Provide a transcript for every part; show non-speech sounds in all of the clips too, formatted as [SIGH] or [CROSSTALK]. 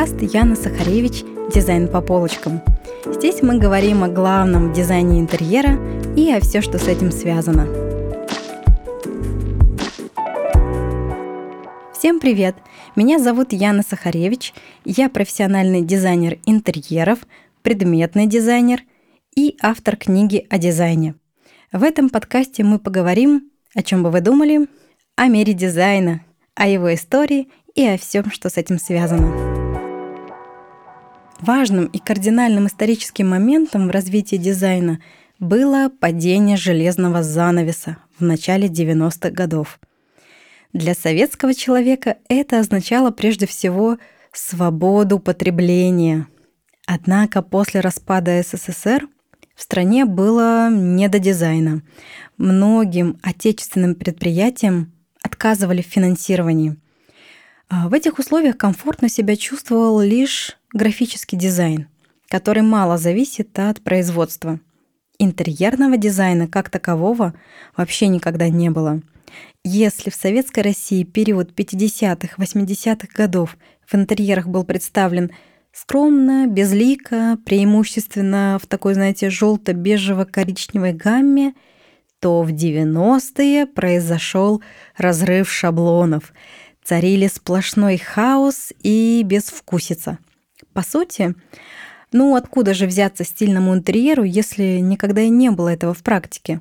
подкаст Яна Сахаревич «Дизайн по полочкам». Здесь мы говорим о главном дизайне интерьера и о все, что с этим связано. Всем привет! Меня зовут Яна Сахаревич, я профессиональный дизайнер интерьеров, предметный дизайнер и автор книги о дизайне. В этом подкасте мы поговорим, о чем бы вы думали, о мире дизайна, о его истории и о всем, что с этим связано. Важным и кардинальным историческим моментом в развитии дизайна было падение железного занавеса в начале 90-х годов. Для советского человека это означало прежде всего свободу потребления. Однако после распада СССР в стране было не до дизайна. Многим отечественным предприятиям отказывали в финансировании – а в этих условиях комфортно себя чувствовал лишь графический дизайн, который мало зависит от производства. Интерьерного дизайна как такового вообще никогда не было. Если в Советской России период 50-х, 80-х годов в интерьерах был представлен скромно, безлико, преимущественно в такой, знаете, желто-бежево-коричневой гамме, то в 90-е произошел разрыв шаблонов – царили сплошной хаос и безвкусица. По сути, ну откуда же взяться стильному интерьеру, если никогда и не было этого в практике?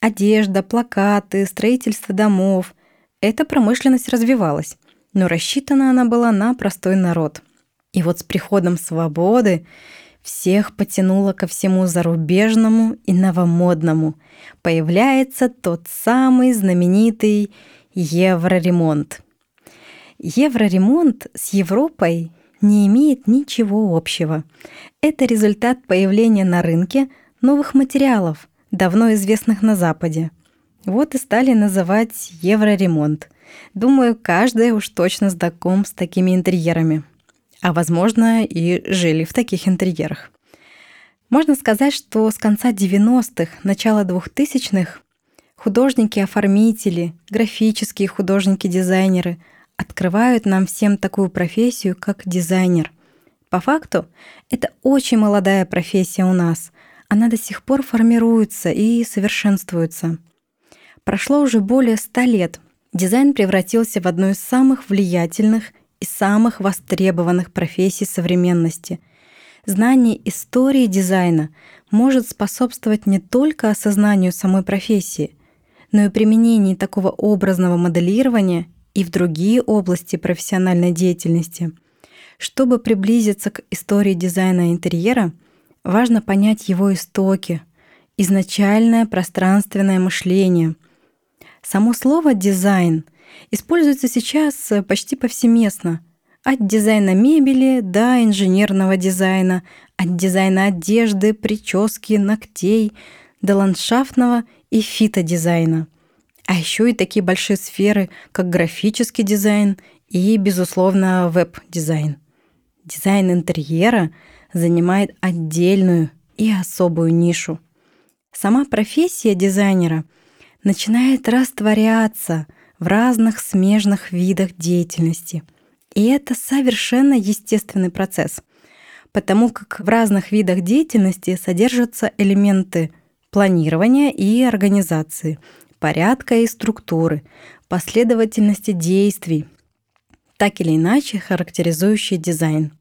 Одежда, плакаты, строительство домов — эта промышленность развивалась, но рассчитана она была на простой народ. И вот с приходом свободы всех потянуло ко всему зарубежному и новомодному. Появляется тот самый знаменитый евроремонт — Евроремонт с Европой не имеет ничего общего. Это результат появления на рынке новых материалов, давно известных на Западе. Вот и стали называть евроремонт. Думаю, каждый уж точно знаком с такими интерьерами. А возможно, и жили в таких интерьерах. Можно сказать, что с конца 90-х, начала 2000-х художники-оформители, графические художники-дизайнеры – открывают нам всем такую профессию, как дизайнер. По факту, это очень молодая профессия у нас. Она до сих пор формируется и совершенствуется. Прошло уже более ста лет. Дизайн превратился в одну из самых влиятельных и самых востребованных профессий современности. Знание истории дизайна может способствовать не только осознанию самой профессии, но и применению такого образного моделирования и в другие области профессиональной деятельности. Чтобы приблизиться к истории дизайна интерьера, важно понять его истоки, изначальное пространственное мышление. Само слово «дизайн» используется сейчас почти повсеместно, от дизайна мебели до инженерного дизайна, от дизайна одежды, прически, ногтей до ландшафтного и фитодизайна – а еще и такие большие сферы, как графический дизайн и, безусловно, веб-дизайн. Дизайн интерьера занимает отдельную и особую нишу. Сама профессия дизайнера начинает растворяться в разных смежных видах деятельности. И это совершенно естественный процесс, потому как в разных видах деятельности содержатся элементы планирования и организации, порядка и структуры, последовательности действий, так или иначе характеризующие дизайн.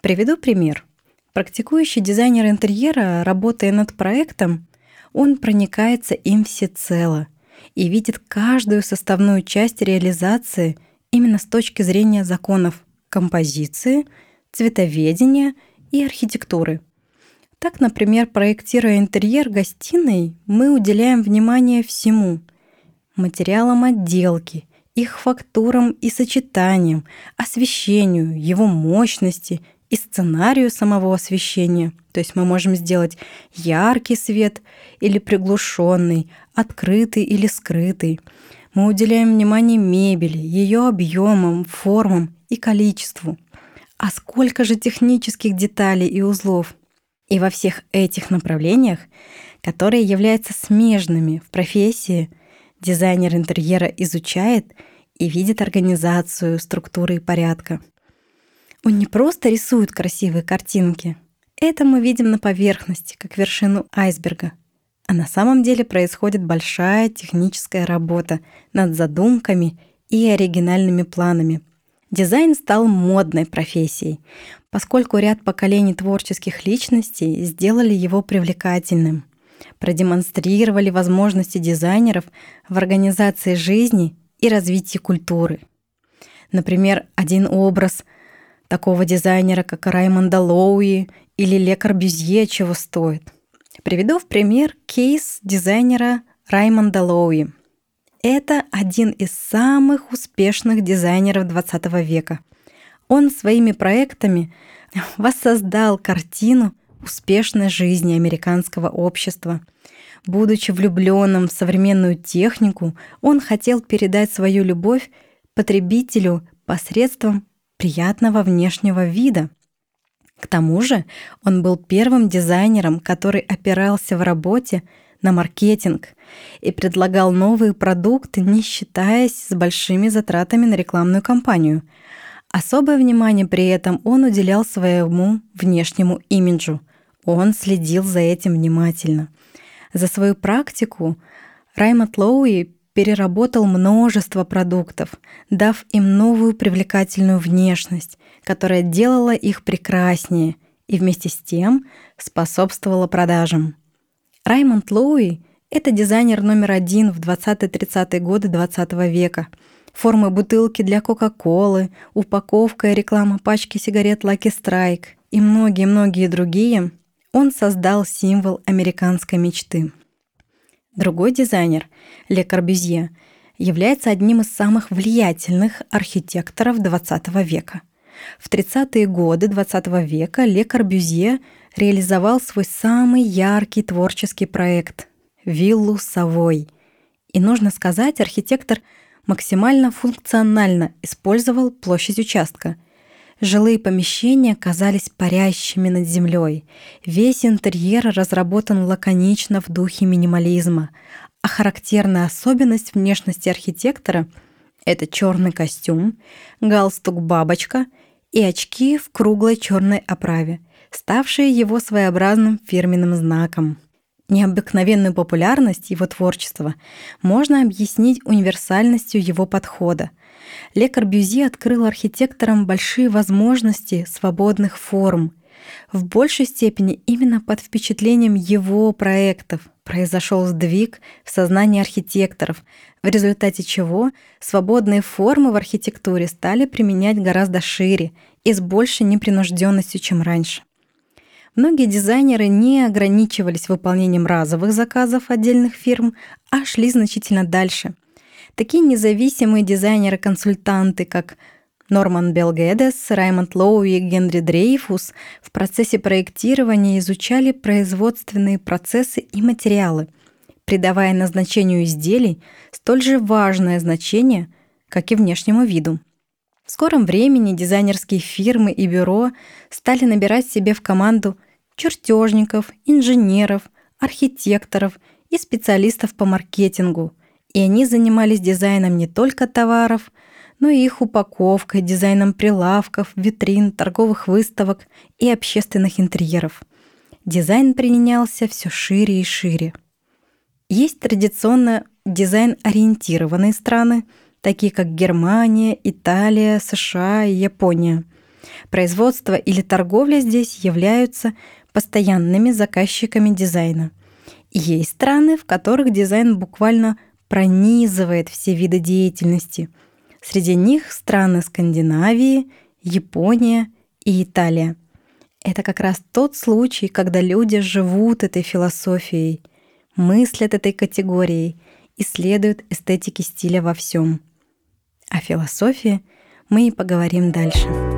Приведу пример. Практикующий дизайнер интерьера, работая над проектом, он проникается им всецело и видит каждую составную часть реализации именно с точки зрения законов композиции, цветоведения и архитектуры – так, например, проектируя интерьер гостиной, мы уделяем внимание всему — материалам отделки, их фактурам и сочетаниям, освещению, его мощности и сценарию самого освещения. То есть мы можем сделать яркий свет или приглушенный, открытый или скрытый. Мы уделяем внимание мебели, ее объемам, формам и количеству. А сколько же технических деталей и узлов – и во всех этих направлениях, которые являются смежными в профессии, дизайнер интерьера изучает и видит организацию, структуры и порядка. Он не просто рисует красивые картинки. Это мы видим на поверхности, как вершину айсберга. А на самом деле происходит большая техническая работа над задумками и оригинальными планами. Дизайн стал модной профессией, поскольку ряд поколений творческих личностей сделали его привлекательным, продемонстрировали возможности дизайнеров в организации жизни и развитии культуры. Например, один образ такого дизайнера, как Раймонда Лоуи или Ле Корбюзье, чего стоит. Приведу в пример кейс дизайнера Раймонда Лоуи. Это один из самых успешных дизайнеров 20 века. Он своими проектами [LAUGHS] воссоздал картину успешной жизни американского общества. Будучи влюбленным в современную технику, он хотел передать свою любовь потребителю посредством приятного внешнего вида. К тому же он был первым дизайнером, который опирался в работе на маркетинг и предлагал новые продукты, не считаясь с большими затратами на рекламную кампанию. Особое внимание при этом он уделял своему внешнему имиджу. Он следил за этим внимательно. За свою практику Раймонд Лоуи переработал множество продуктов, дав им новую привлекательную внешность, которая делала их прекраснее и вместе с тем способствовала продажам. Раймонд Лоуи — это дизайнер номер один в 20-30-е годы 20 века. Формы бутылки для Кока-Колы, упаковка и реклама пачки сигарет Lucky Strike и многие-многие другие — он создал символ американской мечты. Другой дизайнер, Ле Корбюзье, является одним из самых влиятельных архитекторов XX века. В 30-е годы XX века Ле Корбюзье реализовал свой самый яркий творческий проект — виллу Савой. И нужно сказать, архитектор максимально функционально использовал площадь участка — Жилые помещения казались парящими над землей. Весь интерьер разработан лаконично в духе минимализма, а характерная особенность внешности архитектора — это черный костюм, галстук-бабочка и очки в круглой черной оправе, ставшие его своеобразным фирменным знаком. Необыкновенную популярность его творчества можно объяснить универсальностью его подхода — Ле Корбюзи открыл архитекторам большие возможности свободных форм. В большей степени именно под впечатлением его проектов произошел сдвиг в сознании архитекторов, в результате чего свободные формы в архитектуре стали применять гораздо шире и с большей непринужденностью, чем раньше. Многие дизайнеры не ограничивались выполнением разовых заказов отдельных фирм, а шли значительно дальше. Такие независимые дизайнеры-консультанты, как Норман Белгедес, Раймонд Лоу и Генри Дрейфус в процессе проектирования изучали производственные процессы и материалы, придавая назначению изделий столь же важное значение, как и внешнему виду. В скором времени дизайнерские фирмы и бюро стали набирать себе в команду чертежников, инженеров, архитекторов и специалистов по маркетингу – и они занимались дизайном не только товаров, но и их упаковкой, дизайном прилавков, витрин, торговых выставок и общественных интерьеров. Дизайн применялся все шире и шире. Есть традиционно дизайн-ориентированные страны, такие как Германия, Италия, США и Япония. Производство или торговля здесь являются постоянными заказчиками дизайна. есть страны, в которых дизайн буквально – пронизывает все виды деятельности. Среди них страны Скандинавии, Япония и Италия. Это как раз тот случай, когда люди живут этой философией, мыслят этой категорией, исследуют эстетики стиля во всем. О философии мы и поговорим дальше.